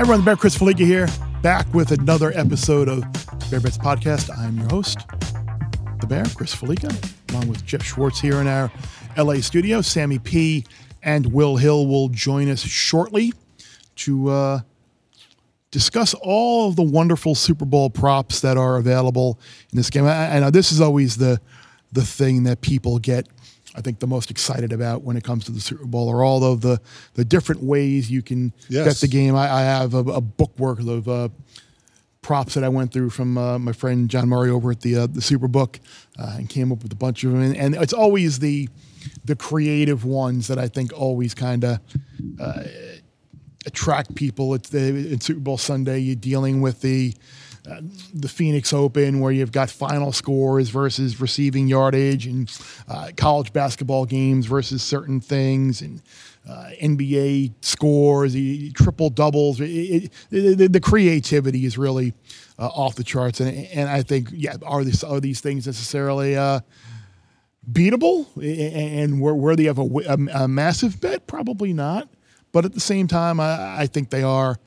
Everyone, the Bear Chris Fallica here, back with another episode of Bear Bets Podcast. I'm your host, the Bear, Chris Fallica, along with Geoff Schwartz here in our LA studio. Sammy P and Will Hill will join us shortly to uh, discuss all of the wonderful Super Bowl props that are available in this game. I, I know this is always the the thing that people get I think the most excited about when it comes to the Super Bowl are all of the the different ways you can Yes. bet the game. I, I have a, a book worth of uh, props that I went through from uh, my friend John Murray over at the uh, the Superbook, uh, and came up with a bunch of them. And, and it's always the the creative ones that I think always kind of uh, attract people. It's the in Super Bowl Sunday. You're dealing with the the Phoenix Open, where you've got final scores versus receiving yardage, and uh, college basketball games versus certain things, and uh, NBA scores, triple doubles. It, it, the, the- the creativity is really uh, off the charts, and, and I think, yeah, are these are these things necessarily? Uh, beatable and worthy of a, a, a massive bet? Probably not. But at the same time, I, I think they are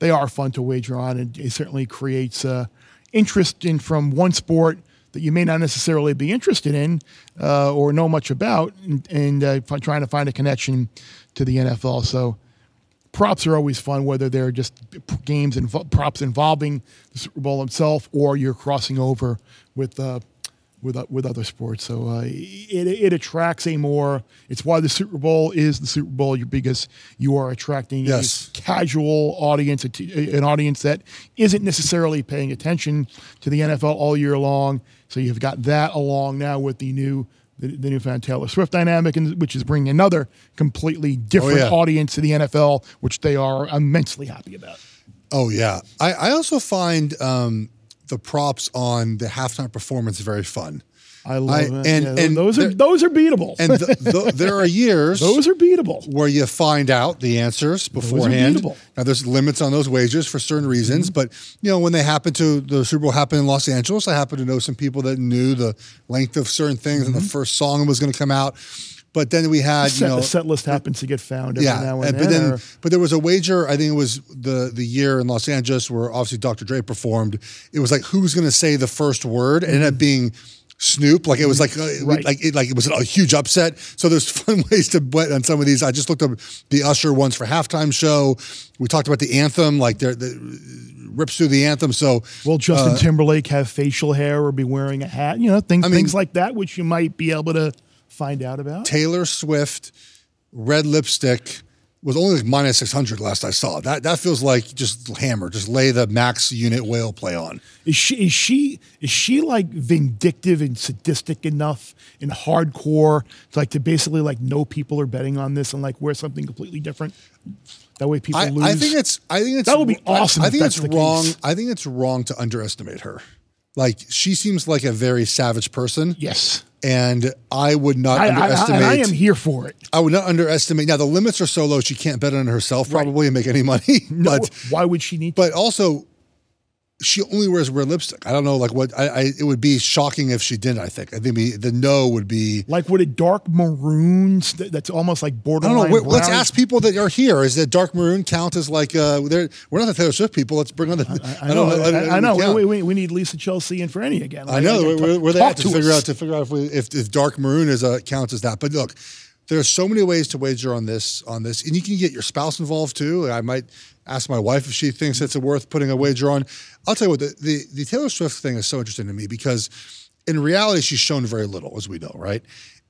they are fun to wager on, and it certainly creates uh, interest in from one sport that you may not necessarily be interested in uh, or know much about, and, and uh, trying to find a connection to the NFL. So props are always fun, whether they're just games and props involving the Super Bowl itself, or you're crossing over with uh, with uh, with other sports. So uh, it it attracts a more. It's why the Super Bowl is the Super Bowl because you are attracting Yes. a casual audience, an audience that isn't necessarily paying attention to the NFL all year long. So you've got that along now with the new. The, the newfound Taylor Swift dynamic, and which is bringing another completely different yeah. audience to the NFL, which they are immensely happy about. Oh yeah, I, I also find um, the props on the halftime performance very fun. I love I- it. and- Yeah, and those are those are beatable. And th- th- there are years those are beatable. where you find out the answers beforehand. Now there's limits on those wagers for certain reasons, Mm-hmm. but you know when they happen to the Super Bowl happened in Los Angeles, I happen to know some people that knew the length of certain things and the first song was going to come out. But then we had Set, you know the set list happens to get found every yeah, now and, but then or- but there was a wager. I think it was the the year in Los Angeles where obviously Dr. Dre performed. It was like who's going to say the first word, and it ended up being Snoop. Like it was like uh, Mm-hmm. Right. like it, like it was a huge upset. So there's fun ways to bet on some of these. I just looked up the Usher ones for halftime show. We talked about the anthem, like there the rips through the anthem. So Will Justin Timberlake have facial hair or be wearing a hat? You know, things uh, I mean- things like that, which you might be able to find out about. Taylor Swift, red lipstick. Was only like minus six hundred last I saw. That that feels like just hammer, just lay the max unit whale play on. Is she is she is she like vindictive and sadistic enough and hardcore to like to basically like know people are betting on this and like wear something completely different? That way people I, lose. I think it's I think it's That would be awesome I, I think it's wrong. case. I think it's wrong to underestimate her. Like she seems like a very savage person, yes. And I would not I, I, I, underestimate. I am here for it. I would not underestimate. Now the limits are so low she can't bet on herself probably and make any money. No, but why would she need? but also she only wears red lipstick. I don't know like what I, I it would be shocking if she didn't. I think I think the no would be. like would a dark maroons that- that's almost like I borderline? don't know. Wait, let's ask people that are here. Is that dark maroon count as like uh? They're, we're not the Taylor Swift people. Let's bring on the. I know. I, I, it know. We, we, we need Lisa Chelsea and Franny again. I know Like, where, talk- where they talk at to, figure out to figure out if, we, if if dark maroon is a counts as that. But look, there are so many ways to wager on this on this, and you can get your spouse involved too. I might ask my wife if she thinks it's worth putting a wager on. I'll tell you what the, the the Taylor Swift thing is so interesting to me because in reality she's shown very little, as we know, right?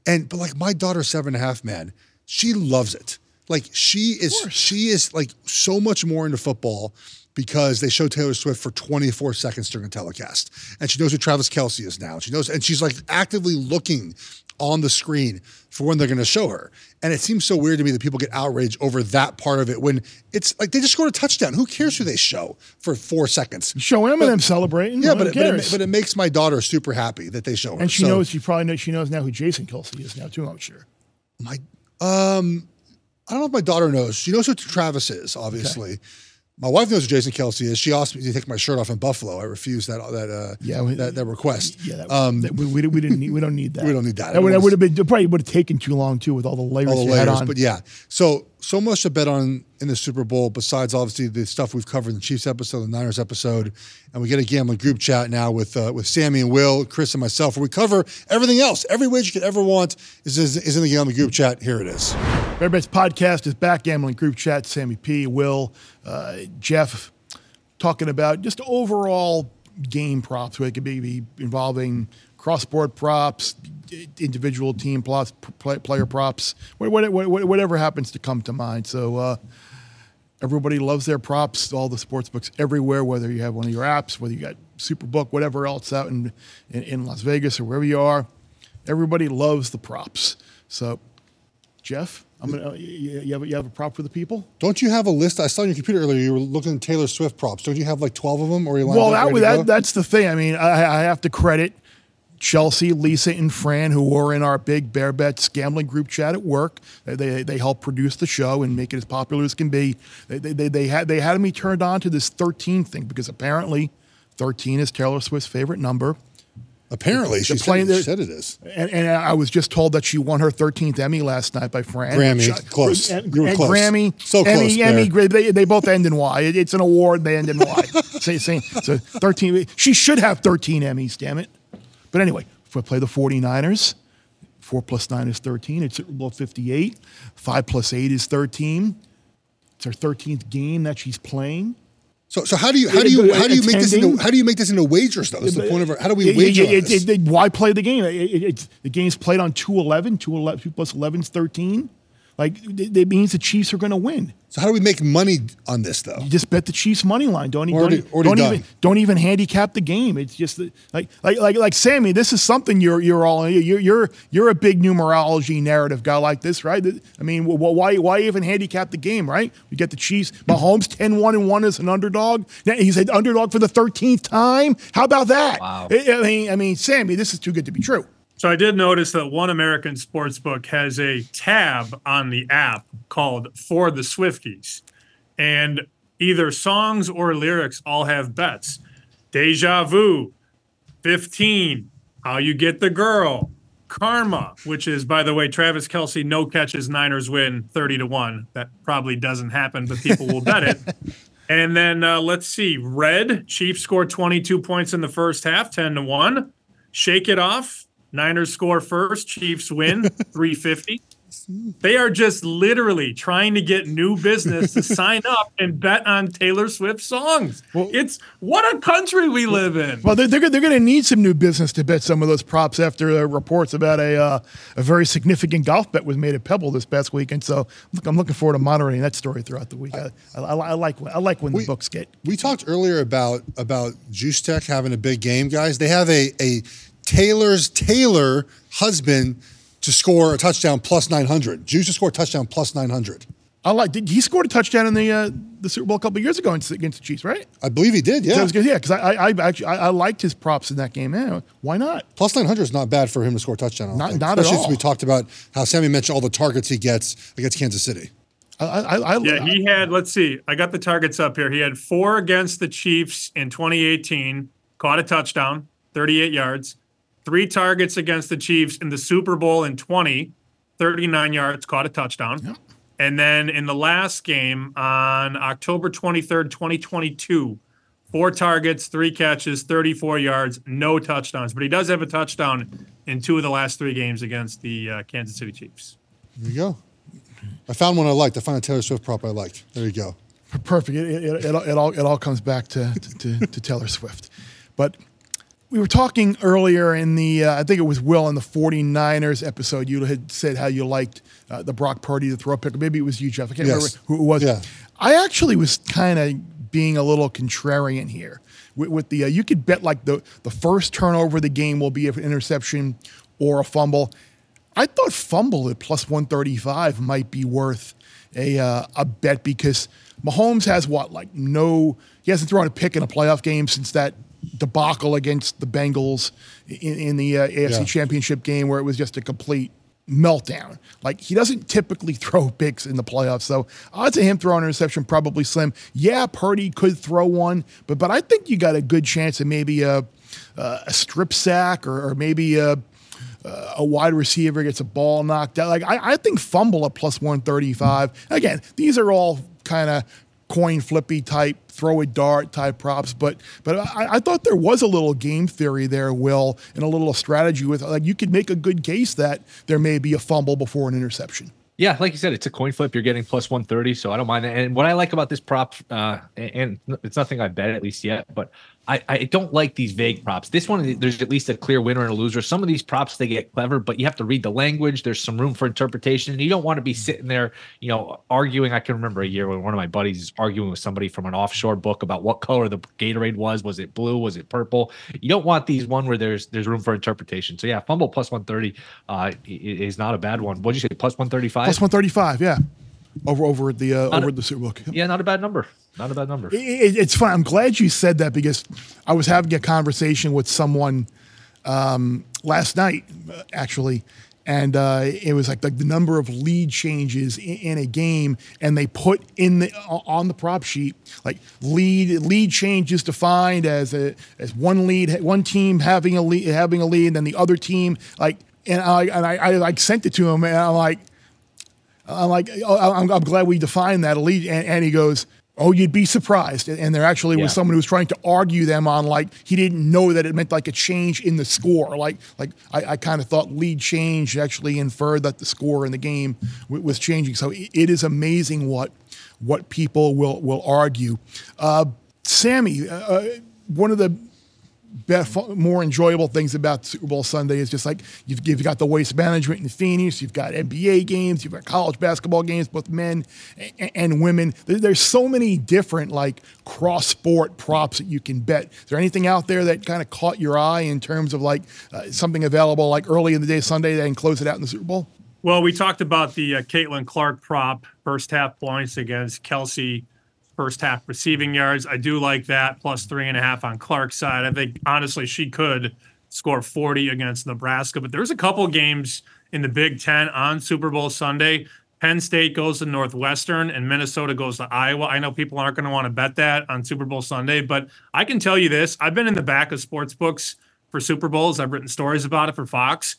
And but like my daughter, seven and a half, man, she loves it. Like she is, she is like so much more into football because they show Taylor Swift for 24 seconds during a telecast, and she knows who Travis Kelce is now. She knows, and she's like actively looking on the screen for when they're going to show her. And it seems so weird to me that people get outraged over that part of it when it's like they just scored a touchdown. Who cares who they show for four seconds? Show Eminem celebrating. Yeah, but it, but, it, but it makes my daughter super happy that they show her. and she So- knows. She probably knows. She knows now who Jason Kelce is now too. I'm sure. my um I don't know if my daughter knows. She knows who Travis is, obviously. My wife knows who Jason Kelce is. She asked me to take my shirt off in Buffalo. I refused that that uh, Yeah, we- that, that request. Yeah, that, um, that- we, we, we didn't need. We don't need that. We don't need that. That would, that would have been probably would have taken too long too with all the layers all the layers, on. but yeah. So so much to bet on in the Super Bowl, besides obviously the stuff we've covered in the Chiefs episode, the Niners episode, and we get a gambling group chat now with uh, with Sammy and Will, Chris and myself, where we cover everything else. Every wager you could ever want is, is, is in the gambling group chat. Here it is. Bets podcast is back. Gambling group chat. Sammy P, Will, uh, Geoff, talking about just overall game props. Where it could be, be involving cross-board props, individual team props, player props, whatever happens to come to mind. So uh, everybody loves their props. All the sports books everywhere, whether you have one of your apps, whether you got Superbook, whatever else out in, in, in Las Vegas or wherever you are, everybody loves the props. So, Geoff, I'm gonna. You have, you have a prop for the people? Don't you have a list? I saw on your computer earlier. You were looking at Taylor Swift props. Don't you have like twelve of them? Or you well, that, that that's the thing. I mean, I, I have to credit Chelsea, Lisa, and Fran, who were in our big Bear Bets gambling group chat at work. They, they helped produce the show and make it as popular as can be. They, they, they, had, they had me turned on to this 13 thing because apparently 13 is Taylor Swift's favorite number. Apparently, she said, she said, it is. And, and, I was just told that she won her 13th Emmy last night by Fran. Grammy, close. And, and close. Grammy, so Emmy, close. Emmy, Emmy they, they both end in Y. It, it's an award. They end in Y. so, so 13. She should have 13 Emmys. Damn it. But anyway, if we play the 49ers, 4 plus 9 is 13. It's Super Bowl 58. 5 plus 8 is 13. It's her 13th game that she's playing. So, so how do you how do you how do you make this into how do you make this into wagers though? That's the point of our, how do we wager it, it, it, why play the game? the game's played on 211. 2, 2 plus 11 is 13. Like it means the Chiefs are going to win. So how do we make money on this though? You just bet the Chiefs money line. Don't, already, don't, don't even don't even handicap the game. It's just like like like like Sammy. This is something you're you're all you're you're you're a big numerology narrative guy like this, right? I mean, why why even handicap the game, right? We get the Chiefs. Mahomes 10-1 and one as an underdog. Now He's an underdog for the thirteenth time. How about that? Wow. I mean, I mean, Sammy, this is too good to be true. So I did notice that one American sports book has a tab on the app called For the Swifties. And either songs or lyrics all have bets. Deja Vu, 15, How You Get the Girl, Karma, which is, by the way, Travis Kelce, no catches Niners win 30 to 1. That probably doesn't happen, but people will bet it. And then uh, let's see, Red, Chiefs score 22 points in the first half, 10 to 1. Shake It Off, Niners score first, Chiefs win 350. They are just literally trying to get new business to sign up and bet on Taylor Swift songs. Well, it's what a country we live in. Well, they're, they're, they're going to need some new business to bet some of those props after uh, reports about a uh, a very significant golf bet was made at Pebble this past weekend. So look, I'm looking forward to monitoring that story throughout the week. I, I, I, I like I like when we, the books get. We talked earlier about about Juszczyk having a big game, guys. They have a a Taylor's Taylor husband to score a touchdown plus 900. Juice to score a touchdown plus 900. I like. Did he scored a touchdown in the uh, the Super Bowl a couple years ago against the Chiefs, right? I believe he did. Yeah, so yeah. Because I, I, I, actually I, I, liked his props in that game. Yeah, why not? Plus nine hundred is not bad for him to score a touchdown. Not, think. not Especially at all. Since we talked about how Sammy mentioned all the targets he gets against Kansas City. I, I, yeah, he had. Let's see. I got the targets up here. He had four against the Chiefs in 2018. Caught a touchdown, 38 yards three targets against the Chiefs in the Super Bowl in 20, 39 yards, caught a touchdown. Yep. And then in the last game on October 23rd, 2022, four targets, three catches, 34 yards, no touchdowns. But he does have a touchdown in two of the last three games against the uh, Kansas City Chiefs. There you go. I found one I liked. I found a Taylor Swift prop I liked. There you go. Perfect. It, it, it, it all, it all comes back to, to, to, to Taylor Swift. But we were talking earlier in the, uh, I think it was Will in the 49ers episode. You had said how you liked uh, the Brock Purdy to throw a pick. Maybe it was you, Geoff. I can't yes. remember who it was. Yeah. I actually was kind of being a little contrarian here with, with the, uh, you could bet like the, the first turnover of the game will be an interception or a fumble. I thought fumble at plus 135 might be worth a, uh, a bet because Mahomes has what, like no, he hasn't thrown a pick in a playoff game since that debacle against the Bengals in, in the uh, AFC yeah. Championship game where it was just a complete meltdown. Like he doesn't typically throw picks in the playoffs, so odds of him throwing an interception probably slim. Yeah, Purdy could throw one, but but I think you got a good chance of maybe a a strip sack or, or maybe a uh, a wide receiver gets a ball knocked out. Like I, I think fumble at plus 135. Again, these are all kind of coin flippy type, throw a dart type props. But but I, I, thought there was a little game theory there, Will, and a little strategy with like you could make a good case that there may be a fumble before an interception. Yeah, like you said, it's a coin flip. You're getting plus 130, so I don't mind that. And what I like about this prop, uh, and it's nothing I bet at least yet, but I, I don't like these vague props. This one, there's at least a clear winner and a loser. Some of these props they get clever, but you have to read the language. There's some room for interpretation. And you don't want to be sitting there, you know, arguing. I can remember a year when one of my buddies is arguing with somebody from an offshore book about what color the Gatorade was. Was it blue? Was it purple? You don't want these one where there's there's room for interpretation. So yeah, fumble plus 130 uh, is not a bad one. What'd you say? Plus 135. Plus 135. Yeah over over the uh, over a, the Superbook. Yeah, not a bad number. Not a bad number. It, it, it's fun. I'm glad you said that because I was having a conversation with someone um, last night, actually, and uh, it was like the, the, number of lead changes in, in, a game, and they put in the on the prop sheet like lead lead changes defined as a as one lead one team having a lead having a lead, and then the other team like and I and I, I like sent it to him, and I'm like I'm like, oh, I'm, I'm, glad we defined that elite. And, and, he goes, oh, you'd be surprised. And there actually yeah. was someone who was trying to argue them on like he didn't know that it meant like a change in the score. Like like I, I kind of thought lead change actually inferred that the score in the game w- was changing. So it, it is amazing what what people will will argue. Uh, Sammy, uh, uh one of the more enjoyable things about Super Bowl Sunday is just like you've, you've, got the waste management in Phoenix, you've got NBA games, you've got college basketball games, both men and, and women. There's so many different like cross sport props that you can bet. Is there anything out there that kind of caught your eye in terms of like uh, something available like early in the day Sunday that can close it out in the Super Bowl? Well, we talked about the uh, Caitlin Clark prop, first half points against Kelce first half receiving yards. I do like that plus three and a half on Clark's side. I think honestly she could score 40 against Nebraska, but there's a couple games in the Big Ten on Super Bowl Sunday. Penn State goes to Northwestern and Minnesota goes to Iowa. I know people aren't going to want to bet that on Super Bowl Sunday, but I can tell you this I've been in the back of sports books for Super Bowls, I've written stories about it for Fox.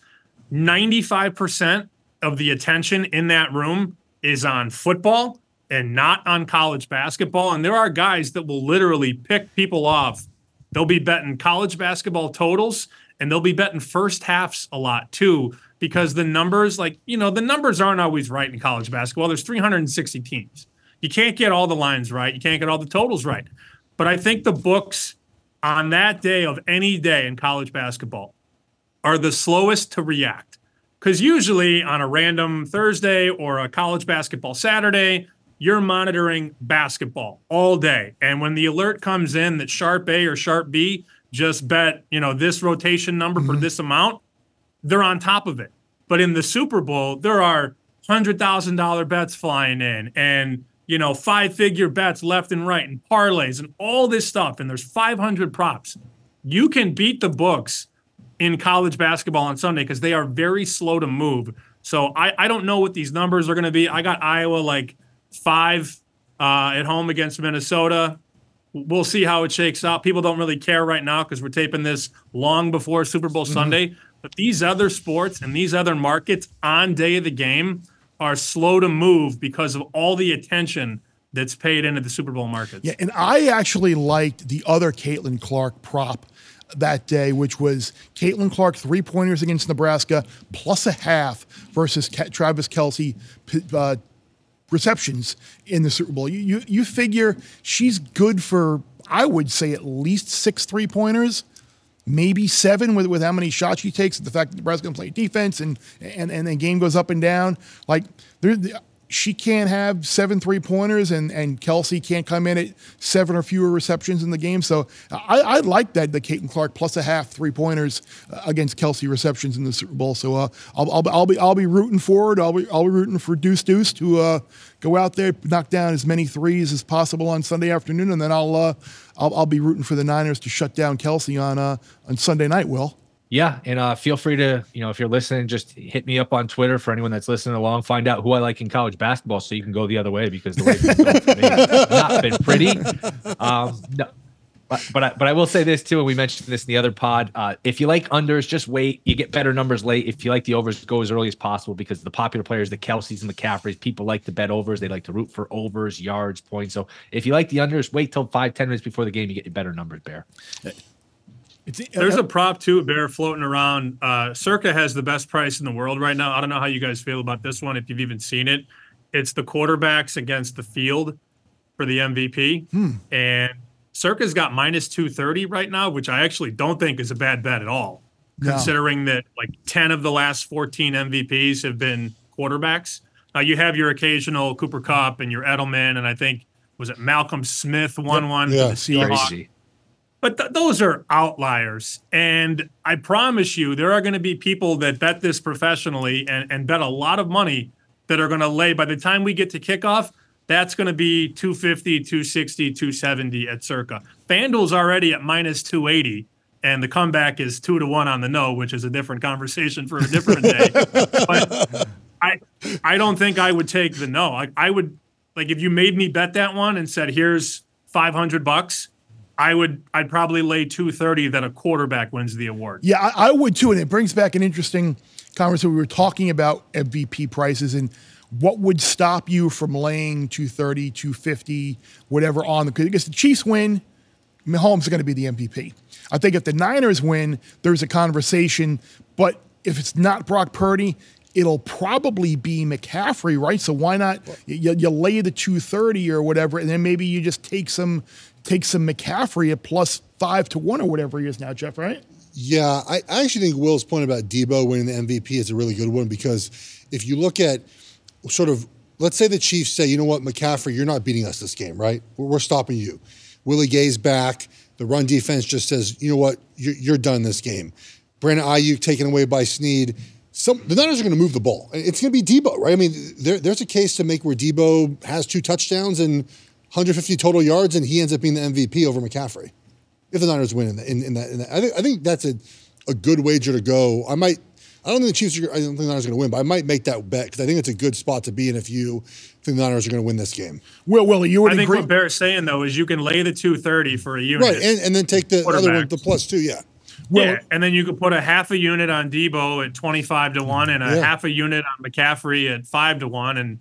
95% of the attention in that room is on football and not on college basketball. And there are guys that will literally pick people off. They'll be betting college basketball totals and they'll be betting first halves a lot too, because the numbers, like, you know, the numbers aren't always right in college basketball. There's 360 teams. You can't get all the lines right. You can't get all the totals right. But I think the books on that day of any day in college basketball are the slowest to react. Because usually on a random Thursday or a college basketball Saturday, you're monitoring basketball all day. And when the alert comes in that sharp A or sharp B just bet, you know, this rotation number mm-hmm. for this amount, they're on top of it. But in the Super Bowl, there are $100,000 bets flying in and, you know, five figure bets left and right and parlays and all this stuff. And there's 500 props. You can beat the books in college basketball on Sunday because they are very slow to move. So I, I don't know what these numbers are going to be. I got Iowa like five uh, at home against Minnesota. We'll see how it shakes out. People don't really care right now because we're taping this long before Super Bowl mm-hmm. Sunday. But these other sports and these other markets on day of the game are slow to move because of all the attention that's paid into the Super Bowl markets. Yeah, and I actually liked the other Caitlin Clark prop that day, which was Caitlin Clark three pointers against Nebraska plus a half versus Travis Kelce uh, receptions in the Super Bowl. You, you, you figure she's good for, I would say, at least six three pointers, maybe seven with, with how many shots she takes, the fact that Nebraska's going to play defense and, and, and the game goes up and down. Like, there, she can't have seven three pointers and, and Kelce can't come in at seven or fewer receptions in the game. So I, I like that the Caitlin Clark plus a half three pointers uh, against Kelce receptions in the Super Bowl. So uh, I'll, I'll, I'll, be I'll be rooting for it. I'll be I'll be rooting for Deuce Deuce to uh, go out there knock down as many threes as possible on Sunday afternoon, and then I'll uh, I'll, I'll be rooting for the Niners to shut down Kelce on uh, on Sunday night. Will yeah and uh, feel free to you know if you're listening just hit me up on twitter for anyone that's listening along find out who i like in college basketball so you can go the other way because the way it's not been pretty um, no, But but I, but I will say this too, and we mentioned this in the other pod. Uh, if you like unders, just wait. You get better numbers late. If you like the overs, go as early as possible because the popular players, the Kelces and McCaffreys, people like to bet overs. They like to root for overs, yards, points. So if you like the unders, wait till five ten minutes before the game. You get your better numbers, Bear. It's, There's a prop too, Bear, floating around. Uh, Circa has the best price in the world right now. I don't know how you guys feel about this one, if you've even seen it. It's the quarterbacks against the field for the MVP. And Circa's got minus 230 right now, which I actually don't think is a bad bet at all, No. considering that like 10 of the last 14 MVPs have been quarterbacks. Now you have your occasional Cooper Kupp and your Edelman, and I think, was it Malcolm Smith won one Yeah. for the Seahawks? But th- those are outliers. And I promise you, there are going to be people that bet this professionally and, and bet a lot of money that are going to lay by the time we get to kickoff. That's going to be 250, 260, 270 at circa. FanDuel's already at minus 280, and the comeback is two to one on the no, which is a different conversation for a different day. but I, I don't think I would take the no. I, I would like if you made me bet that one and said, "Here's 500 bucks." I would I'd probably lay 230 that a quarterback wins the award. Yeah, I, I would too, and it brings back an interesting conversation. We were talking about MVP prices and what would stop you from laying 230, 250, whatever on the because the Chiefs win, Mahomes is going to be the MVP. I think if the Niners win, there's a conversation, but if it's not Brock Purdy, it'll probably be McCaffrey, right? So why not you, you lay the 230 or whatever, and then maybe you just take some take some McCaffrey at plus five to one or whatever he is now, Geoff, right? Yeah, I, I actually think Will's point about Deebo winning the MVP is a really good one because if you look at sort of, let's say the Chiefs say, you know what, McCaffrey, you're not beating us this game, right? We're, we're stopping you. Willie Gay's back. The run defense just says, you know what, you're, you're done this game. Brandon Aiyuk taken away by Sneed. Some, the Niners are going to move the ball. It's going to be Deebo, right? I mean, there, there's a case to make where Deebo has two touchdowns and 150 total yards, and he ends up being the MVP over McCaffrey if the Niners win in, the, in, in, that, in that. I think I think that's a, a good wager to go. I might. I don't think the Chiefs. Are, I don't think the Niners are going to win, but I might make that bet because I think it's a good spot to be in if you think the Niners are going to win this game. Will Willie, you would I think agree? what Bear's saying though is you can lay the 230 for a unit. Right, and, and then take the other one, the plus two. Yeah, Will, yeah, and then you could put a half a unit on Deebo at 25 to 1 and a Yeah. half a unit on McCaffrey at 5 to 1 and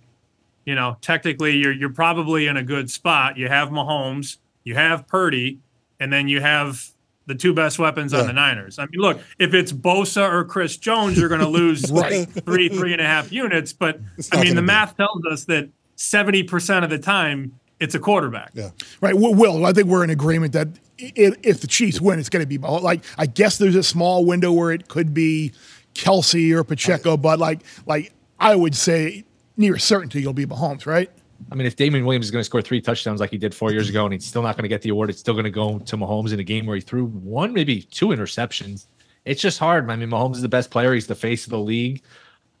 you know, technically you're you're probably in a good spot. You have Mahomes, you have Purdy, and then you have the two best weapons Yeah. on the Niners. I mean, look, if it's Bosa or Chris Jones, you're going to lose Right. three, three and a half units. But It's I mean, the be. math tells us that 70% of the time it's a quarterback. yeah. right, Will, Will, I think we're in agreement that if, if the Chiefs win, it's going to be Mahomes. like I guess there's a small window where it could be Kelce or Pacheco, but like like I would say near certainty it'll be Mahomes, right? I mean, if Damien Williams is going to score three touchdowns like he did four years ago, and he's still not going to get the award, it's still going to go to Mahomes in a game where he threw one, maybe two interceptions. It's just hard. I mean, Mahomes is the best player. He's the face of the league.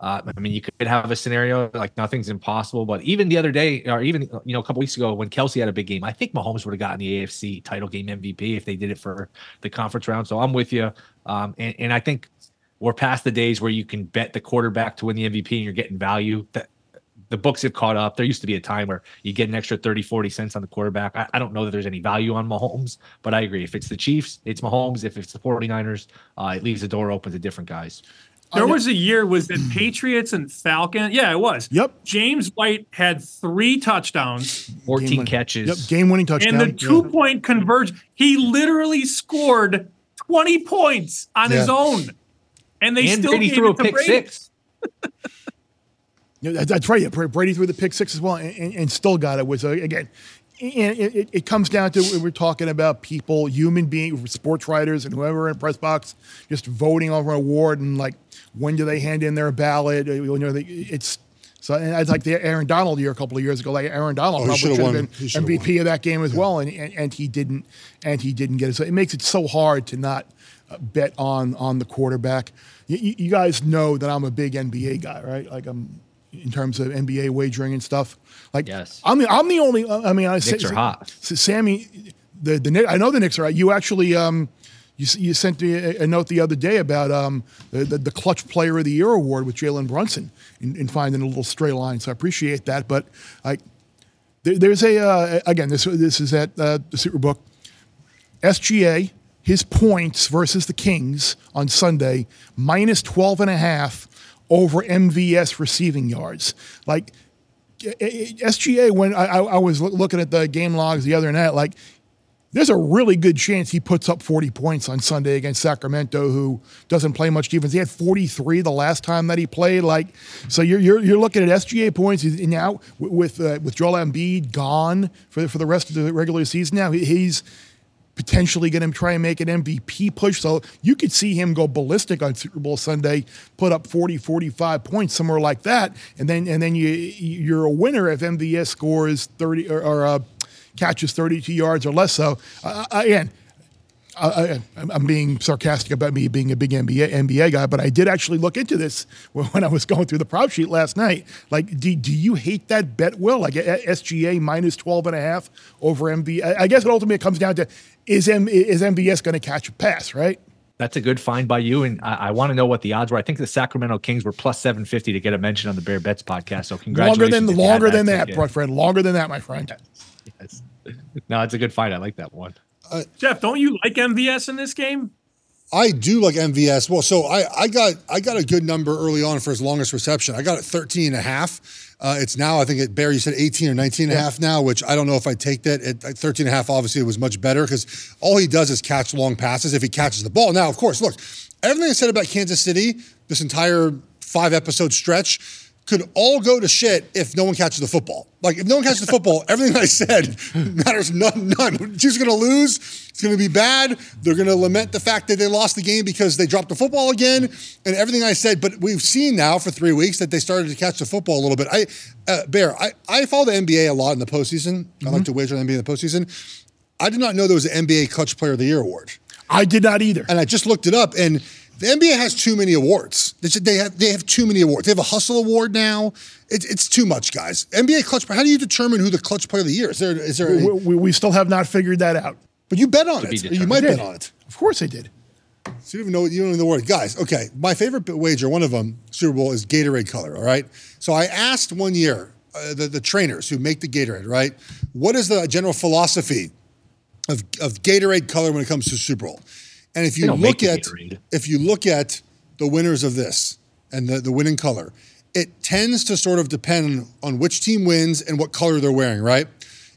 Uh, I mean, you could have a scenario like nothing's impossible, but even the other day, or even you know a couple weeks ago when Kelce had a big game, I think Mahomes would have gotten the AFC title game MVP if they did it for the conference round. So I'm with you, um, and, and I think we're past the days where you can bet the quarterback to win the MVP and you're getting value. That the books have caught up. There used to be a time where you get an extra 30, 40 cents on the quarterback. I, I don't know that there's any value on Mahomes, but I agree. If it's the Chiefs, it's Mahomes. If it's the 49ers, uh, it leaves the door open to different guys. There was a year was it Patriots and Falcons? Yeah, it was. Yep. James White had three touchdowns 14 Game-winning- catches. Yep, game winning touchdown. and the two point converge. He literally scored 20 points on his own. And they and still Brady gave threw a it to pick Brady. six. Yeah, that- that's right. Yeah, Brady threw the pick six as well, and, and, and still got it. Was uh, again, and it, it, it comes down to we're talking about people, human beings, sports writers, and whoever in press box, just voting over an award and like when do they hand in their ballot? uh, You know, they, it's so and it's like the Aaron Donald year a couple of years ago. Like Aaron Donald Oh, probably should have won. been MVP of that game as well, and, and and he didn't, and he didn't get it. So it makes it so hard to not uh, bet on on the quarterback. You you guys know that I'm a big NBA guy, right? Like I'm in terms of NBA wagering and stuff. Like Yes. I'm the I'm the only. I mean, I Knicks are hot. Sammy, the the I know the Knicks are. hot. You actually um. You, you sent me a, a note the other day about um, the, the, the Clutch Player of the Year award with Jalen Brunson in, in finding a little stray line. So I appreciate that. But like, there, there's a uh, again this this is at uh, the Superbook. SGA, his points versus the Kings on Sunday, minus 12 and a half over MVS receiving yards. Like SGA, when I, I was looking at the game logs the other night, like there's a really good chance he puts up 40 points on Sunday against Sacramento, who doesn't play much defense. He had 43 the last time that he played. Like, so you're you're, you're looking at SGA points He's now with uh, with Joel Embiid gone for for the rest of the regular season. Now he's potentially going to try and make an MVP push. So you could see him go ballistic on Super Bowl Sunday, put up 40, 45 points, somewhere like that. And then and then you you're a winner if MVS scores 30 or, or uh, catches 32 yards or less. So uh, again, I, am being sarcastic about me being a big NBA, NBA guy, but I did actually look into this when I was going through the prop sheet last night. Like, do, do you hate that bet, Will? Like SGA minus 12 and a half over MB? I guess it ultimately comes down to is, M, is MVS going to catch a pass, right? That's a good find by you, and I, I want to know what the odds were. I think the Sacramento Kings were plus seven fifty to get a mention on the Bear Bets podcast. So congratulations! Longer than longer than that, my friend. Longer than that, my friend. Yes. No, it's a good find. I like that one. Uh, Geoff, don't you like MVS in this game? I do like MVS. Well, so I, I got I got a good number early on for his longest reception. I got it 13 and a half. Uh, it's now, I think, it, Barry, you said 18 or 19 and a half now, which I don't know if I take that. At 13 and a half, obviously, it was much better because all he does is catch long passes if he catches the ball. Now, of course, look, everything I said about Kansas City, this entire five episode stretch, could all go to shit if no one catches the football. Like if no one catches the football, everything I said matters none. None. She's going to lose. It's going to be bad. They're going to lament the fact that they lost the game because they dropped the football again, and everything I said. But we've seen now for three weeks that they started to catch the football a little bit. I, uh, Bear, I, I follow the NBA a lot in the postseason. Mm-hmm. I like to wager on the NBA in the postseason. I did not know there was an NBA Clutch Player of the Year award. I did not either. And I just looked it up, and the NBA has too many awards. They have they have too many awards. They have a hustle award now. It, it's too much, guys. NBA clutch. How do you determine who the clutch player of the year is? There is there? We, we, we still have not figured that out. But you bet on it. You might bet on it. Of course, I did. So you don't even know you don't know the word, guys. Okay, my favorite wager, one of them, Super Bowl, is Gatorade color. All right. So I asked one year uh, the the trainers who make the Gatorade, right? What is the general philosophy of of Gatorade color when it comes to Super Bowl? And if you look at if you look at the winners of this and the, the winning color, it tends to sort of depend on which team wins and what color they're wearing, right?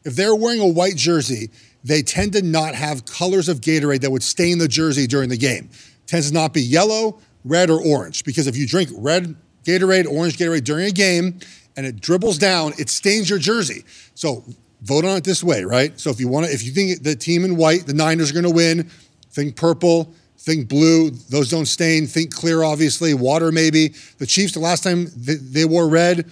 If they're wearing a white jersey, they tend to not have colors of Gatorade that would stain the jersey during the game. It tends to not be yellow, red, or orange. Because if you drink red Gatorade, orange Gatorade during a game and it dribbles down, it stains your jersey. So vote on it this way, right? So if you want to, if you think the team in white, the Niners are going to win, Think purple, think blue. Those don't stain. Think clear, obviously. Water, maybe. The Chiefs, the last time they, wore red,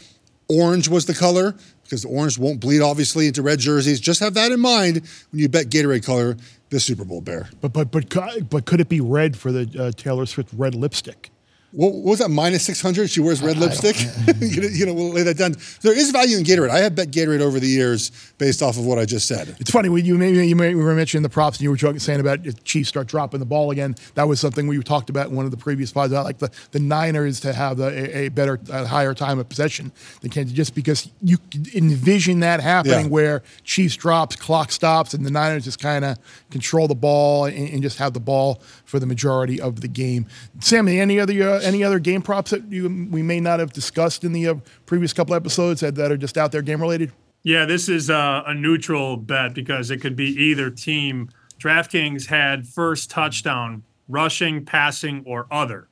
orange was the color because the orange won't bleed, obviously, into red jerseys. Just have that in mind when you bet Gatorade color this Super Bowl bear. But but but but could it be red for the uh, Taylor Swift red lipstick? What, was that minus 600 she wears red lipstick? you know we'll lay that down. There is value in gatorade. I have bet gatorade over the years based off of what i just said. It's funny when you maybe you were mentioning the props and you were talking, saying about if chiefs start dropping the ball again that was something we talked about in one of the previous pods I like the, the niners to have a, a, better a higher time of possession than kansas just because you envision that happening yeah. where chiefs drops clock stops and the niners just kind of control the ball and, and, just have the ball for the majority of the game sammy any other uh, any other game props that you we may not have discussed in the uh, previous couple episodes that, that are just out there game related? Yeah, this is uh, a neutral bet because it could be either team. DraftKings had first touchdown, rushing, passing, or other,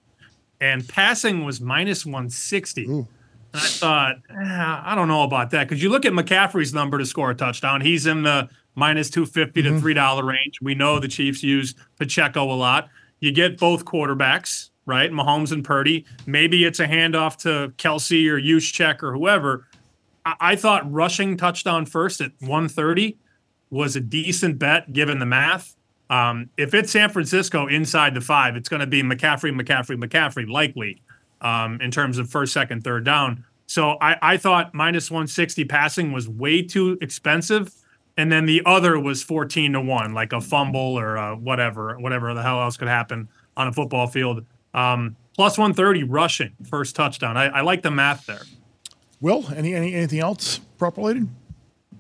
and passing was minus 160. Ooh. And I thought, eh, I don't know about that because you look at McCaffrey's number to score a touchdown. He's in the minus 250 mm-hmm. to $3 range. We know the Chiefs use Pacheco a lot. You get both quarterbacks right? Mahomes and Purdy. Maybe it's a handoff to Kelsey or Juszczyk or whoever. I-, I thought rushing touchdown first at 130 was a decent bet given the math. Um, if it's San Francisco inside the five, it's going to be McCaffrey, McCaffrey, McCaffrey, likely um, in terms of first, second, third down. So I, I thought minus 160 passing was way too expensive. And then the other was 14 to 1, like a fumble or a whatever, whatever the hell else could happen on a football field. Um, plus 130 rushing, first touchdown. I, I like the math there. Will, any, any anything else prop related?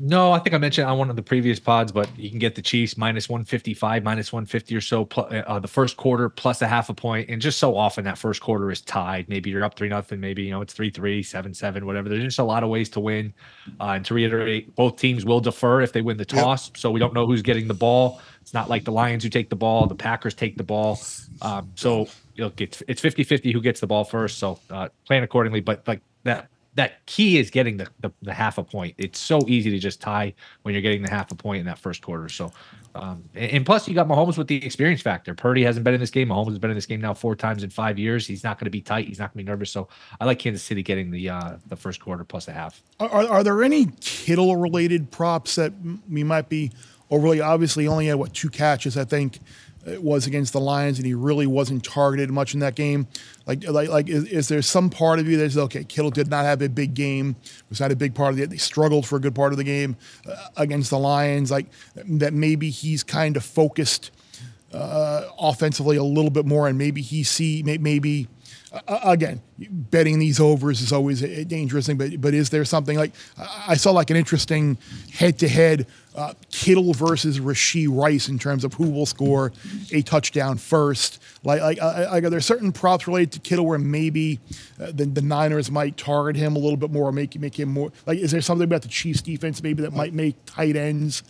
No, I think I mentioned on one of the previous pods, but you can get the Chiefs minus 155, minus 150 or so, uh, the first quarter plus a half a point. And just so often that first quarter is tied. Maybe you're up 3 nothing. Maybe, you know, it's 3 3, 7 7, whatever. There's just a lot of ways to win. Uh, and to reiterate, both teams will defer if they win the toss. Yep. So we don't know who's getting the ball. It's not like the Lions who take the ball, the Packers take the ball. Um, so, look, it's, it's 50 50 who gets the ball first. So uh, plan accordingly. But like that that key is getting the, the, the, half a point. It's so easy to just tie when you're getting the half a point in that first quarter. So, um, and, and, plus you got Mahomes with the experience factor. Purdy hasn't been in this game. Mahomes has been in this game now four times in five years. He's not going to be tight. He's not going to be nervous. So I like Kansas City getting the uh, the first quarter plus a half. Are, are there any Kittle related props that we might be overly? Obviously, only had what two catches, I think it was against the Lions, and he really wasn't targeted much in that game. Like, like, like is, is there some part of you that says, okay, Kittle did not have a big game, was not a big part of it. They struggled for a good part of the game uh, against the Lions. Like that, maybe he's kind of focused uh, offensively a little bit more, and maybe he see maybe. Uh, again, betting these overs is always a dangerous thing, but but is there something like I saw like an interesting head-to-head uh, Kittle versus Rashee Rice in terms of who will score a touchdown first. Like, like, uh, like are there certain props related to Kittle where maybe uh, the, the Niners might target him a little bit more, make make him more like? Is there something about the Chiefs defense maybe that might make tight ends?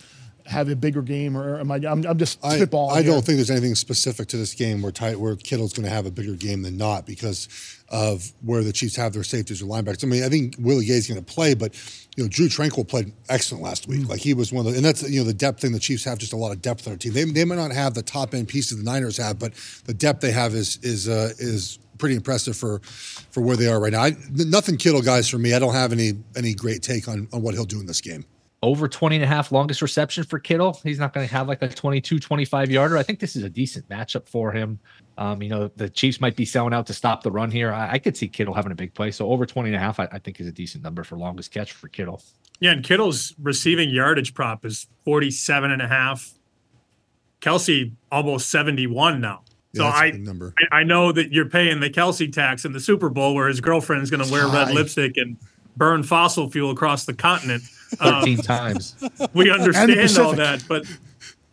Have a bigger game, or am I? I'm, I'm just spitballing. I, I don't think there's anything specific to this game where tight, where Kittle's going to have a bigger game than not because of where the Chiefs have their safeties or linebackers. I mean, I think Willie Gay's going to play, but you know, Drue Tranquill played excellent last week. Mm-hmm. Like he was one of the, and that's you know the depth thing. The Chiefs have just a lot of depth on their team. They, they might not have the top end pieces the Niners have, but the depth they have is is uh, is pretty impressive for for where they are right now. I, nothing Kittle guys for me. I don't have any any great take on on what he'll do in this game over 20 and a half longest reception for Kittle. He's not going to have like a 22, 25 yarder. I think this is a decent matchup for him. Um, you know, the Chiefs might be selling out to stop the run here. I, I could see Kittle having a big play. So over 20 and a half, I, I, think is a decent number for longest catch for Kittle. Yeah. And Kittle's receiving yardage prop is 47 and a half. Kelce almost 71 now. So yeah, I, number. I know that you're paying the Kelce tax in the Super Bowl where his girlfriend's going to wear red lipstick and burn fossil fuel across the continent. 13 um, times. We understand all that, but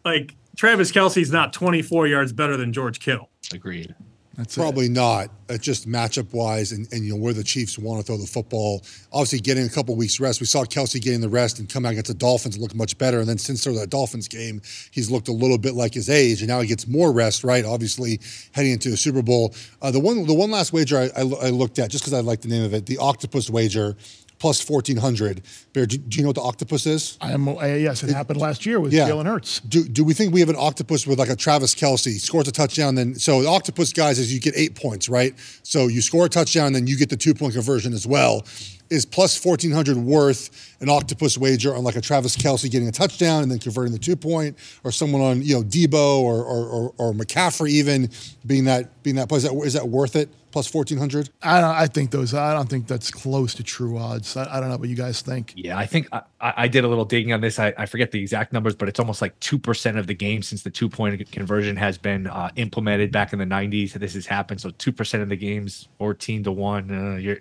like Travis Kelce's not 24 yards better than George Kittle. Agreed. That's Probably it. not. It's just matchup wise, and, and you know where the Chiefs want to throw the football. Obviously, getting a couple weeks rest. We saw Kelce getting the rest and come out against the Dolphins and look much better. And then since there that Dolphins game, he's looked a little bit like his age, and now he gets more rest. Right, obviously heading into the Super Bowl. Uh, the one, the one last wager I, I, I looked at, just because I like the name of it, the Octopus wager plus 1400. Bear, do, do, you know what the octopus is? I am, uh, yes, it, it, happened last year with yeah. Jalen Hurts. Do, do we think we have an octopus with like a Travis Kelce scores a touchdown, then so the octopus guys is you get eight points, right? So you score a touchdown, then you get the two point conversion as well is plus 1400 worth an octopus wager on like a Travis Kelce getting a touchdown and then converting the two point, or someone on you know Deebo or or, or, or McCaffrey even being that being that play? Is that, is that worth it? Plus 1400? I don't. I think those. I don't think that's close to true odds. I, I don't know what you guys think. Yeah, I think I, I did a little digging on this. I, I forget the exact numbers, but it's almost like two percent of the game since the two point conversion has been uh, implemented back in the 90s. This has happened. So two percent of the games, 14 to one. Uh, you're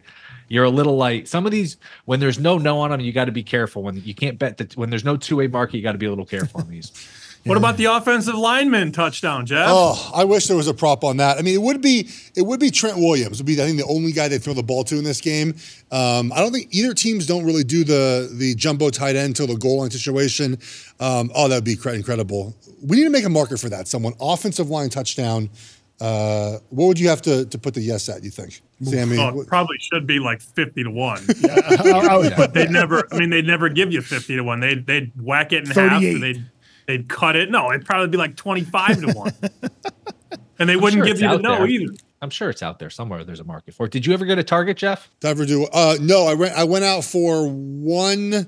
you're a little light. Some of these, when there's no no on them, you got to be careful. When you can't bet that when there's no two way market, you got to be a little careful on these. What about the offensive lineman touchdown, Geoff? Oh, I wish there was a prop on that. I mean, it would be it would be Trent Williams would be I think the only guy they throw the ball to in this game. Um, I don't think either teams don't really do the the jumbo tight end till the goal line situation. Um, oh, that would be incredible. We need to make a marker for that. Someone offensive line touchdown uh, what would you have to, to put the yes at? You think, Sammy? Oh, probably should be like fifty to one. yeah. but they never. I mean, they'd never give you fifty to one. They they'd whack it in half. They'd they'd cut it. No, it'd probably be like twenty five to one. and they I'm wouldn't sure give you the no there. either. I'm sure it's out there somewhere. There's a market for it. Did you ever go to Target, Geoff? Did I ever do? Uh, no, I went. I went out for one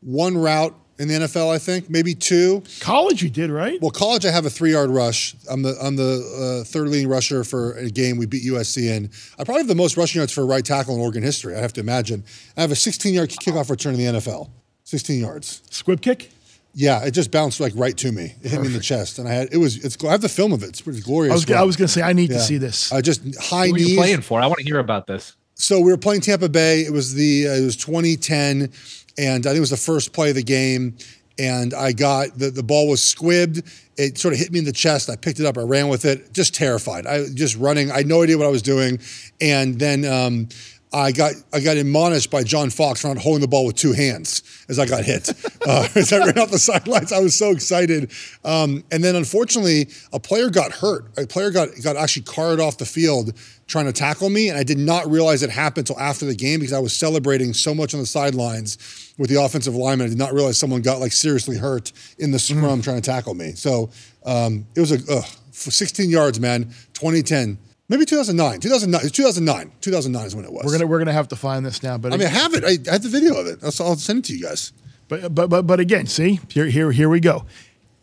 one route in the NFL, I think maybe two. College, you did right. Well, college, I have a three-yard rush. I'm the I'm the uh, third leading rusher for a game we beat USC in. I probably have the most rushing yards for a right tackle in Oregon history. I have to imagine. I have a 16-yard kickoff return in the NFL. 16 yards. Squib kick. Yeah, it just bounced like right to me. It Perfect. hit me in the chest, and I had it was. It's. I have the film of it. It's pretty glorious. I was, I was going to say I need yeah. to see this. I just high Who knees. Are you playing for? I want to hear about this. So we were playing Tampa Bay. It was the uh, it was 2010, and I think it was the first play of the game. And I got the the ball was squibbed. It sort of hit me in the chest. I picked it up. I ran with it, just terrified. I just running. I had no idea what I was doing. And then um, I got I got admonished by John Fox for not holding the ball with two hands as I got hit. uh, as I ran off the sidelines, I was so excited. Um, and then unfortunately, a player got hurt. A player got got actually carted off the field trying to tackle me, and I did not realize it happened until after the game because I was celebrating so much on the sidelines with the offensive lineman. I did not realize someone got like seriously hurt in the scrum trying to tackle me. So um, it was a ugh, 16 yards, man. 2010. Maybe 2009. 2009. 2009. 2009 is when it was. We're gonna we're gonna have to find this now. But I mean, I have it. I, I have the video of it. I'll, I'll send it to you guys. But but but but again, see here here here we go.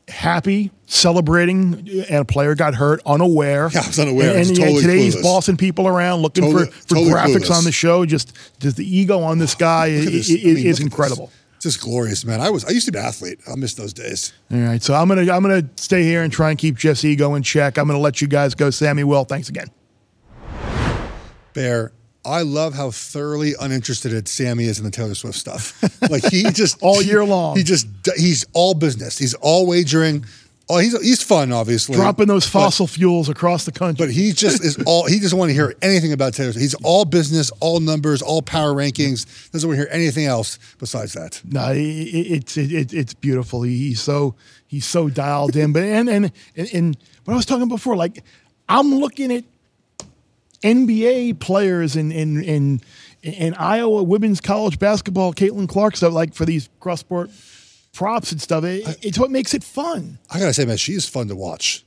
Happy, celebrating, uh, and a player got hurt, unaware. Yeah, I was unaware. And, and totally today's clueless. bossing people around, looking Totally- for, for totally graphics clueless. on the show. Just, just the ego on this guy is, this. is, I mean, is incredible. Just glorious, man. I was. I used to be an athlete. I miss those days. All right, so I'm gonna I'm gonna stay here and try and keep Geoff's ego in check. I'm gonna let you guys go. Sammy, Will, thanks again. Bear. I love how thoroughly uninterested Sammy is in the Taylor Swift stuff. Like he just All year long. He just he's all business. He's all wagering. Oh, he's he's fun, obviously. Dropping those but- fossil fuels across the country. But he just is all. He doesn't want to hear anything about Taylor. Swift. He's all business, all numbers, all power rankings. Doesn't want to hear anything else besides that. No, it, it, it's it, it's beautiful. He's so he's so dialed in. But and and and, and what I was talking before, like I'm looking at NBA players in in in in Iowa women's college basketball, Caitlin Clark stuff, like for these cross sport props and stuff. It, it's what makes it fun. I gotta say, man, she is fun to watch.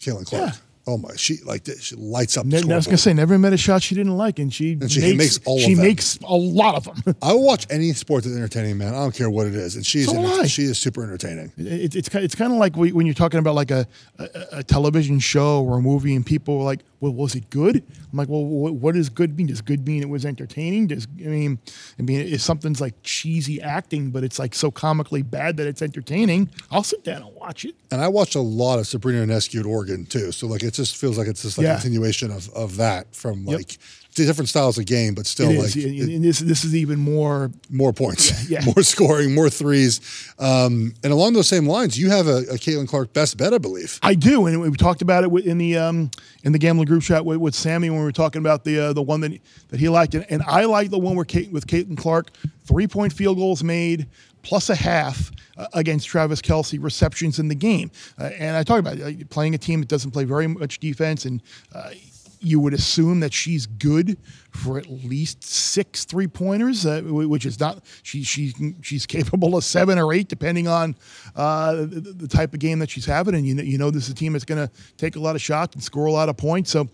Caitlin Clark. Yeah. Oh my, she like. She lights up. The Ne- I was gonna say, never met a shot she didn't like, and she And she makes all she them. makes a lot of them. I will watch any sport that's entertaining, man. I don't care what it is, and she's So she is super entertaining. It, it's kind it's kind of like when you're talking about like a, a, a television show or a movie, and people are like, "Well, was it good?" I'm like, "Well, what, does good mean? Does good mean it was entertaining? Does I mean, I mean, if something's like cheesy acting, but it's like so comically bad that it's entertaining, I'll sit down and watch it." And I watched a lot of Sabrina and at Oregon too, so like it just feels like it's just like Yeah. a continuation of of that from like the different styles of game, but still like is, and- this this is even more. more points, Yeah, yeah. more scoring, more threes. Um, and along those same lines, you have a, a Caitlin Clark best bet, I believe. I do, and we talked about it in the um, in the gambling group chat with, with Sammy when we were talking about the uh, the one that that he liked, and, and I like the one where Kate with Caitlin Clark, three point field goals made plus a half uh, against Travis Kelce, receptions in the game, uh, and I talked about it, like, playing a team that doesn't play very much defense, and uh, you would assume that she's good for at least six three pointers, uh, which is not she she she's capable of seven or eight depending on uh, the, the type of game that she's having, and you know you know this is a team that's going to take a lot of shots and score a lot of points. So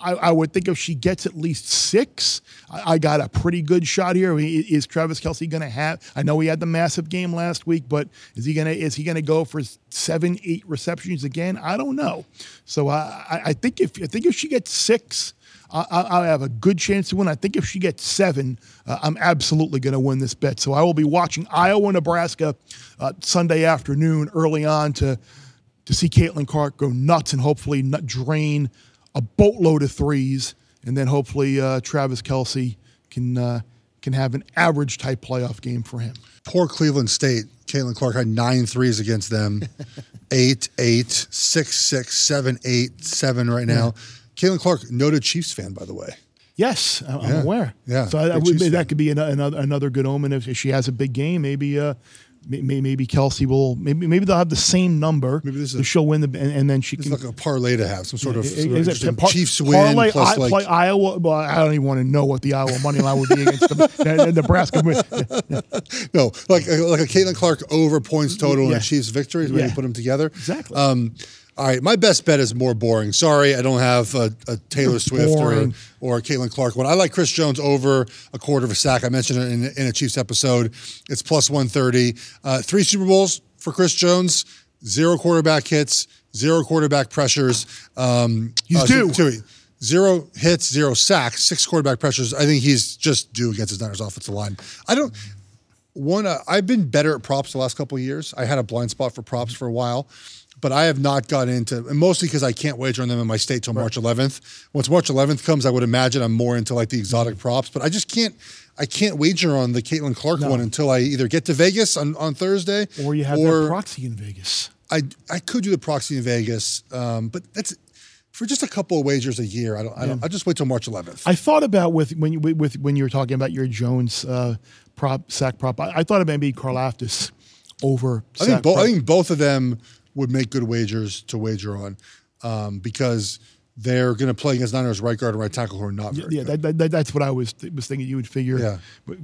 I, I would think if she gets at least six, I, I got a pretty good shot here. I mean, is Travis Kelce going to have? I know he had the massive game last week, but is he going to is he going to go for seven eight receptions again? I don't know. So I I, think if I think if she gets six. I have a good chance to win. I think if she gets seven, uh, I'm absolutely going to win this bet. So I will be watching Iowa, Nebraska uh, Sunday afternoon early on to to see Caitlin Clark go nuts and hopefully drain a boatload of threes, and then hopefully uh, Travis Kelce can uh, can have an average type playoff game for him. Poor Cleveland State. Caitlin Clark had nine threes against them. eight, eight, six, six, seven, eight, seven right now. Caitlin Clark, noted Chiefs fan, by the way. Yes, I'm Yeah. aware. Yeah, so I, I would, that could be another another good omen if she has a big game. Maybe uh, maybe Kelce will. Maybe maybe they'll have the same number. Maybe this is she'll win the and, and then she can. It's like a parlay to have, some sort of, Is sort of par- Chiefs win parlay, plus I, like play Iowa. Well, I don't even want to know what the Iowa money line would be against them. the, the Nebraska. win. no, like like a Caitlin Clark over points total Yeah. and Chiefs victories. Maybe Yeah. put them together. Exactly. Um, all right, my best bet is more boring. Sorry, I don't have a, a Taylor Swift or boring. or a Caitlin Clark one. I like Chris Jones over a quarter of a sack. I mentioned it in, in a Chiefs episode. It's plus one thirty. Uh, three Super Bowls for Chris Jones. Zero quarterback hits. Zero quarterback pressures. Um, He's uh, due. Zero, zero hits, zero sacks, six quarterback pressures. I think he's just due against his Niners offensive line. I don't one uh, i've been better at props the last couple of years i had a blind spot for props for a while but I have not got into, and mostly because I can't wager on them in my state till March 11th. Once March 11th comes, I would imagine I'm more into like the exotic props, but I just can't. I can't wager on the Caitlin Clark No. one until I either get to Vegas on, on Thursday, Or you have that proxy in Vegas. I I could do the proxy in Vegas, um, but that's for just a couple of wagers a year. I don't. I don't. I just wait till March 11th. I thought about with when you with when you were talking about your Jones uh, prop sack prop. I, I thought about maybe Karlaftis over. I sack think both. I think both of them would make good wagers to wager on, um, because they're going to play against Niners right guard and right tackle who are not very yeah, good. that, that, that's what I was was thinking. You would figure Yeah.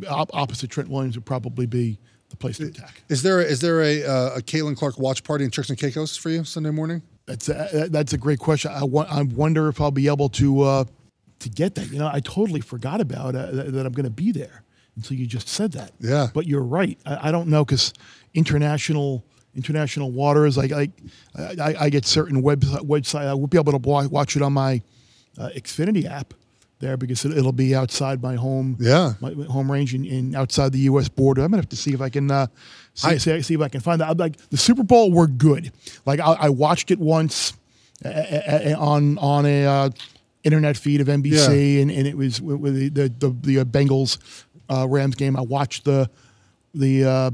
op- opposite Trent Williams would probably be the place to attack. Is there is there a uh, a Caitlin Clark watch party in Turks and Caicos for you Sunday morning? That's a, that's a great question. I, wa- I wonder if I'll be able to uh, to get that. You know, I totally forgot about uh, that, that I'm going to be there until you just said that. Yeah. But you're right. I, I don't know because international international waters. Like I, I, I get certain website website. I won't be able to watch it on my uh, Xfinity app there because it, it'll be outside my home. Yeah. My home range in, in outside the U.S. border. I'm gonna have to see if I can uh, see, I- see, see if I can find that. I'm like the Super Bowl were good. Like I, I watched it once uh, uh, on on a uh, internet feed of NBC, and, and it was with with the the, the, the uh, Bengals uh, Rams game. I watched the the uh,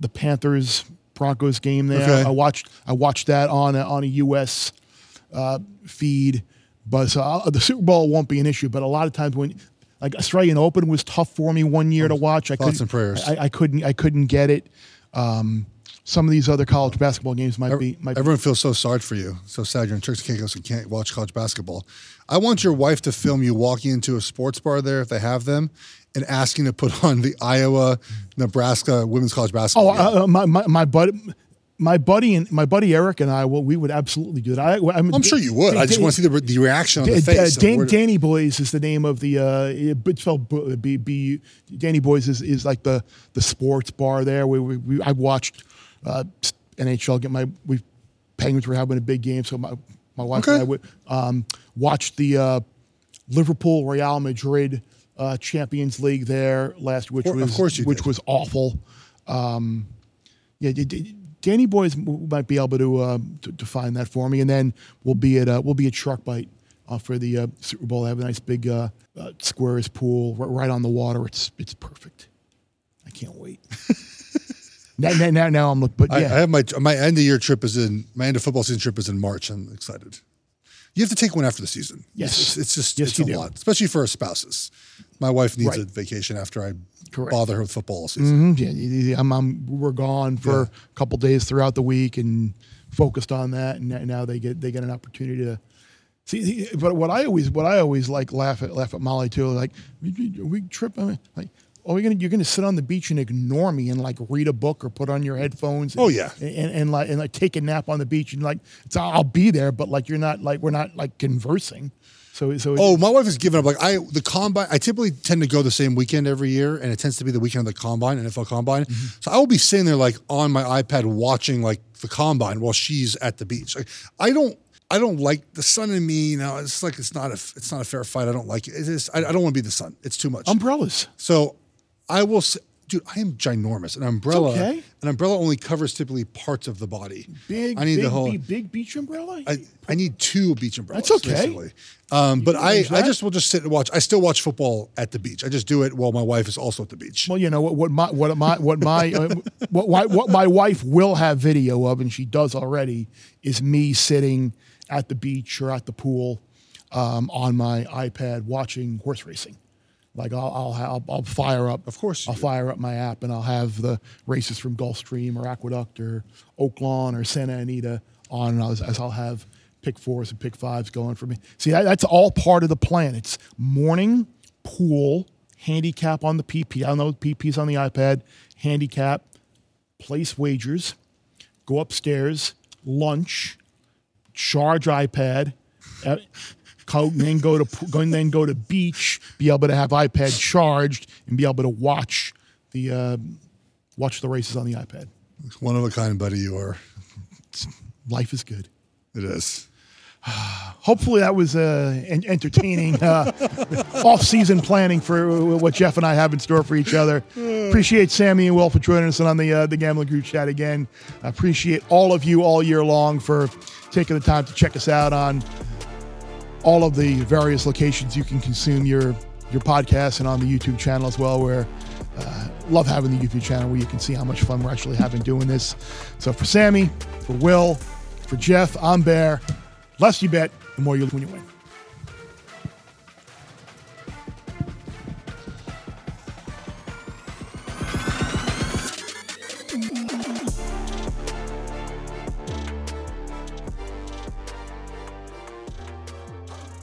the Panthers Broncos game there. Okay. I watched I watched that on a, on a U.S. Uh, feed, but so uh, the Super Bowl won't be an issue. But a lot of times when like Australian Open was tough for me one year to watch. I Thoughts couldn't, and prayers. I, I couldn't I couldn't get it. Um, some of these other college basketball games might be might be Everyone feels so sorry for you. So sad you're in Turks and Caicos and can't watch college basketball. I want your wife to film you walking into a sports bar there if they have them, and asking to put on the Iowa Nebraska women's college Oh, basketball. game. uh, my, my my buddy, my buddy and my buddy Eric and I, well, we would absolutely do that. I, I'm, I'm sure you would. I just want to see the, the reaction on the face. Dan, Danny Buoy's is the name of the. Uh, it's spelled B, B, B. Danny Buoy's is, is like the the sports bar there. Where we, we I watched uh, NHL get my we Penguins were having a big game, so my my wife and I would um, watch the uh, Liverpool Real Madrid uh, Champions League there last, which was which did. was awful. Um, yeah, d- d- Danny Buoy's might be able to, uh, to to find that for me, and then we'll be at uh, we'll be at Shark Bite uh, for the uh, Super Bowl. They have a nice big uh, uh, squares pool r- right on the water. It's it's perfect. I can't wait. now, now, now, now I'm look, but I, yeah, I have my my end of year trip is in my end of football season trip is in March. I'm excited. You have to take one after the season. Yes. it's, it's just Yes, it's you a do. lot, especially for our spouses. My wife needs Right. a vacation after I Correct. bother her with football all season. Mhm, yeah, I'm, I'm, we're gone for Yeah. a couple days throughout the week and focused on that. And now- now they get they get an opportunity to see. But what I always what I always like laugh at laugh at Molly too. Like we, we trip. I mean, like oh, you're gonna you're gonna sit on the beach and ignore me and like read a book or put on your headphones. And, Oh, yeah. and, and, and like and like take a nap on the beach and like it's I'll be there, but like you're not like we're not like conversing. So so Oh, my wife has given up. Like I, the combine. I typically tend to go the same weekend every year, and it tends to be the weekend of the combine, NFL combine. Mm-hmm. So I will be sitting there like on my iPad watching like the combine while she's at the beach. Like I don't, I don't like the sun and me. You know, it's like it's not a, it's not a fair fight. I don't like it. It is. I, I don't want to be the sun. It's too much. umbrellas. so I will. say, Dude, I am ginormous. An umbrella, okay. an umbrella only covers typically parts of the body. Big I need big, the whole. big, big beach umbrella. I, I need two beach umbrellas. That's okay. Um, but I, I just will just sit and watch. I still watch football at the beach. I just do it while my wife is also at the beach. Well, you know what, what my what my what my uh, what, my what my wife will have video of, and she does already, is me sitting at the beach or at the pool um, on my iPad watching horse racing. Like I'll I'll, I'll, I'll fire up. Of course I'll do. fire up my app, and I'll have the races from Gulfstream or Aqueduct or Oaklawn or Santa Anita on, and I'll, as I'll have pick fours and pick fives going for me. See, that, that's all part of the plan. It's morning pool handicap on the PP. I don't know PP's on the iPad. Handicap, place wagers, go upstairs, lunch, charge iPad, uh, co- then go to go and then go to beach, be able to have iPad charged and be able to watch the uh, watch the races on the iPad. One of a kind, buddy. You are. Life is good. It is. hopefully that was uh, en- entertaining uh, off-season planning for what Geoff and I have in store for each other. Appreciate Sammy and Will for joining us on the uh, the Gambling Group chat again. Appreciate all of you all year long for taking the time to check us out on all of the various locations you can consume your your podcast and on the YouTube channel as well. Where uh, love having the YouTube channel where you can see how much fun we're actually having doing this. So for Sammy, for Will, for Geoff, I'm Bear. Less you bet, the more you when you win.